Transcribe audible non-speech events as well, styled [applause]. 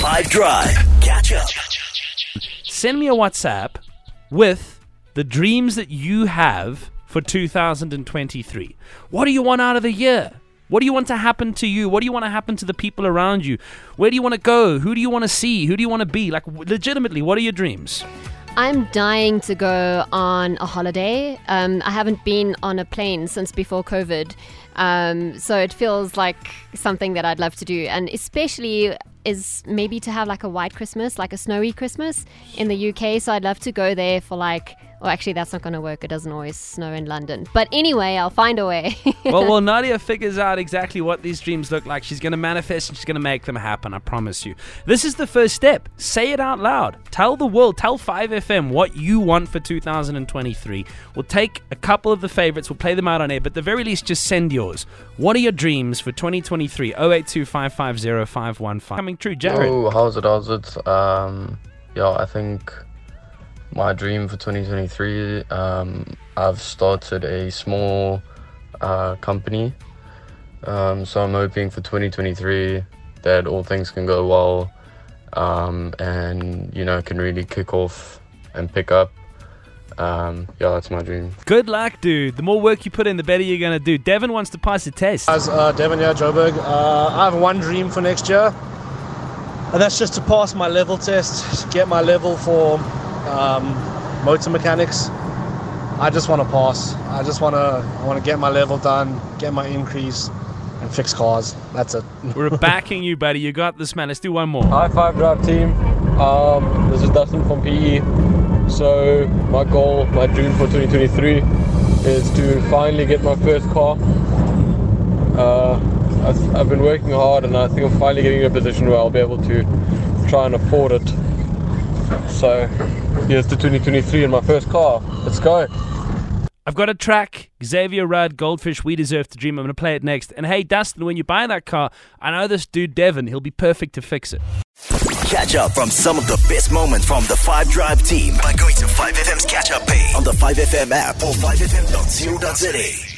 5 Drive. Catch up. Send me a WhatsApp with the dreams that you have for 2023. What do you want out of the year? What do you want to happen to you? What do you want to happen to the people around you? Where do you want to go? Who do you want to see? Who do you want to be? Like, legitimately, what are your dreams? I'm dying to go on a holiday. Um, I haven't been on a plane since before COVID. Um, so it feels like something that I'd love to do. And especially is maybe to have like a white Christmas, like a snowy Christmas in the UK. So I'd love to go there for like, well, actually, that's not going to work. It doesn't always snow in London. But anyway, I'll find a way. [laughs] well, well, [laughs] Nadia figures out exactly what these dreams look like. She's going to manifest and she's going to make them happen. I promise you. This is the first step. Say it out loud. Tell the world, tell 5FM what you want for 2023. We'll take a couple of the favorites, we'll play them out on air, but at the very least, just send yours. What are your dreams for 2023? 082 Coming true, Jared. Oh, how's it? How's it? Um, yeah, I think my dream for 2023, um, I've started a small uh, company. Um, so I'm hoping for 2023 that all things can go well um, and, you know, can really kick off and pick up. Um, yeah, that's my dream. Good luck, dude. The more work you put in, the better you're going to do. Devin wants to pass the test. As uh, Devin here, Joburg, uh, I have one dream for next year, and that's just to pass my level test, get my level for um, motor mechanics. I just want to pass. I just want to. I want to get my level done, get my increase, and fix cars. That's it. [laughs] We're backing you, buddy. You got this, man. Let's do one more. High five drive team. Um, this is Dustin from PE. So my goal, my dream for 2023 is to finally get my first car. Uh, I've, I've been working hard and I think I'm finally getting in a position where I'll be able to try and afford it. So here's to 2023 in my first car. Let's go. I've got a track, Xavier Rudd, Goldfish, We Deserve to Dream. I'm going to play it next. And hey, Dustin, when you buy that car, I know this dude, Devin, he'll be perfect to fix it. Catch up from some of the best moments from the 5 Drive team by going to 5FM's catch up page on the 5FM app or 5FM.co.za.